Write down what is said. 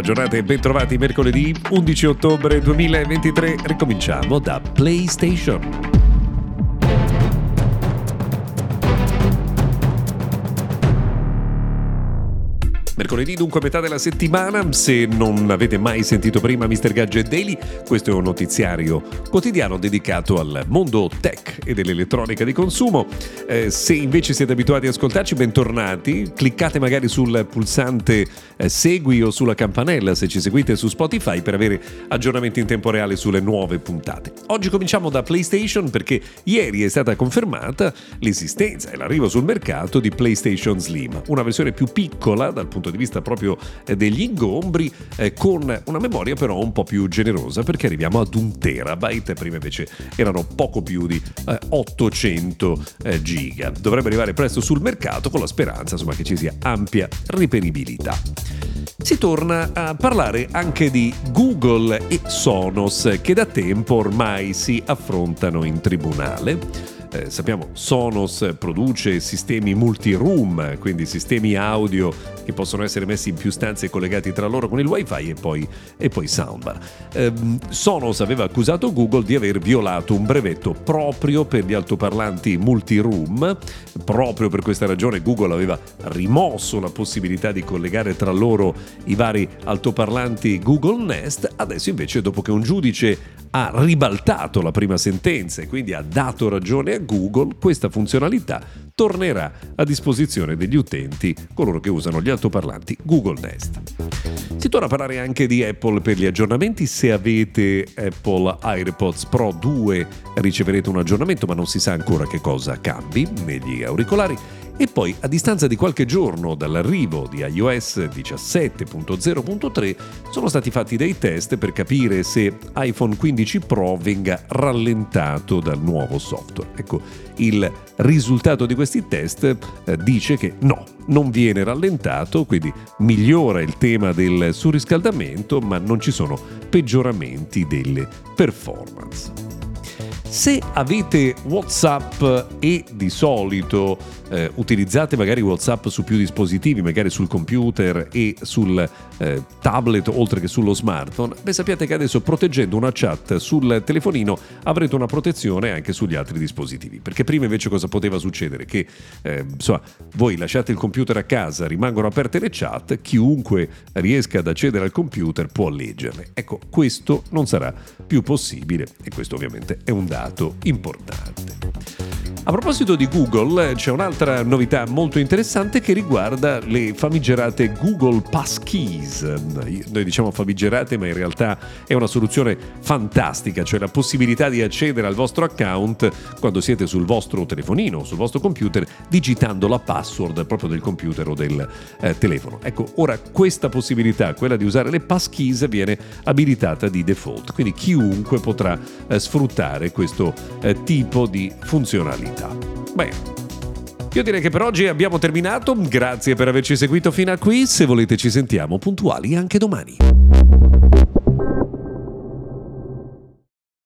Buona giornata e bentrovati mercoledì 11 ottobre 2023. Ricominciamo da PlayStation. Mercoledì dunque metà della settimana, se non avete mai sentito prima Mr. Gadget Daily, questo è un notiziario quotidiano dedicato al mondo tech e dell'elettronica di consumo. Eh, se invece siete abituati ad ascoltarci, bentornati, cliccate magari sul pulsante eh, segui o sulla campanella se ci seguite su Spotify per avere aggiornamenti in tempo reale sulle nuove puntate. Oggi cominciamo da PlayStation perché ieri è stata confermata l'esistenza e l'arrivo sul mercato di PlayStation Slim, una versione più piccola dal punto di vista proprio eh, degli ingombri, eh, con una memoria però un po' più generosa perché arriviamo ad un terabyte, prima invece erano poco più di eh, 800 eh, giga. Dovrebbe arrivare presto sul mercato con la speranza insomma, che ci sia ampia riperibilità. Si torna a parlare anche di Google e Sonos che da tempo ormai si affrontano in tribunale eh, sappiamo Sonos produce sistemi multi-room, quindi sistemi audio che possono essere messi in più stanze collegati tra loro con il wifi e poi, e poi soundbar. Eh, Sonos aveva accusato Google di aver violato un brevetto proprio per gli altoparlanti multi-room, proprio per questa ragione Google aveva rimosso la possibilità di collegare tra loro i vari altoparlanti Google Nest, adesso invece dopo che un giudice ha ribaltato la prima sentenza e quindi ha dato ragione a Google, questa funzionalità tornerà a disposizione degli utenti, coloro che usano gli altoparlanti Google Nest. Si torna a parlare anche di Apple per gli aggiornamenti. Se avete Apple AirPods Pro 2 riceverete un aggiornamento, ma non si sa ancora che cosa cambi negli auricolari. E poi, a distanza di qualche giorno dall'arrivo di iOS 17.0.3, sono stati fatti dei test per capire se iPhone 15 Pro venga rallentato dal nuovo software. Ecco, il risultato di questi test eh, dice che no, non viene rallentato, quindi migliora il tema del surriscaldamento, ma non ci sono peggioramenti delle performance. Se avete WhatsApp e di solito eh, utilizzate magari WhatsApp su più dispositivi, magari sul computer e sul eh, tablet oltre che sullo smartphone, beh sappiate che adesso proteggendo una chat sul telefonino avrete una protezione anche sugli altri dispositivi. Perché prima invece cosa poteva succedere? Che eh, insomma, voi lasciate il computer a casa, rimangono aperte le chat, chiunque riesca ad accedere al computer può leggerle. Ecco, questo non sarà più possibile e questo ovviamente è un dato dato importante. A proposito di Google, c'è un'altra novità molto interessante che riguarda le famigerate Google Passkeys. Noi diciamo famigerate, ma in realtà è una soluzione fantastica, cioè la possibilità di accedere al vostro account quando siete sul vostro telefonino sul vostro computer digitando la password proprio del computer o del eh, telefono. Ecco, ora questa possibilità, quella di usare le passkeys, viene abilitata di default, quindi chiunque potrà eh, sfruttare questo eh, tipo di funzionalità vita. Bene. Io direi che per oggi abbiamo terminato, grazie per averci seguito fino a qui, se volete ci sentiamo puntuali anche domani.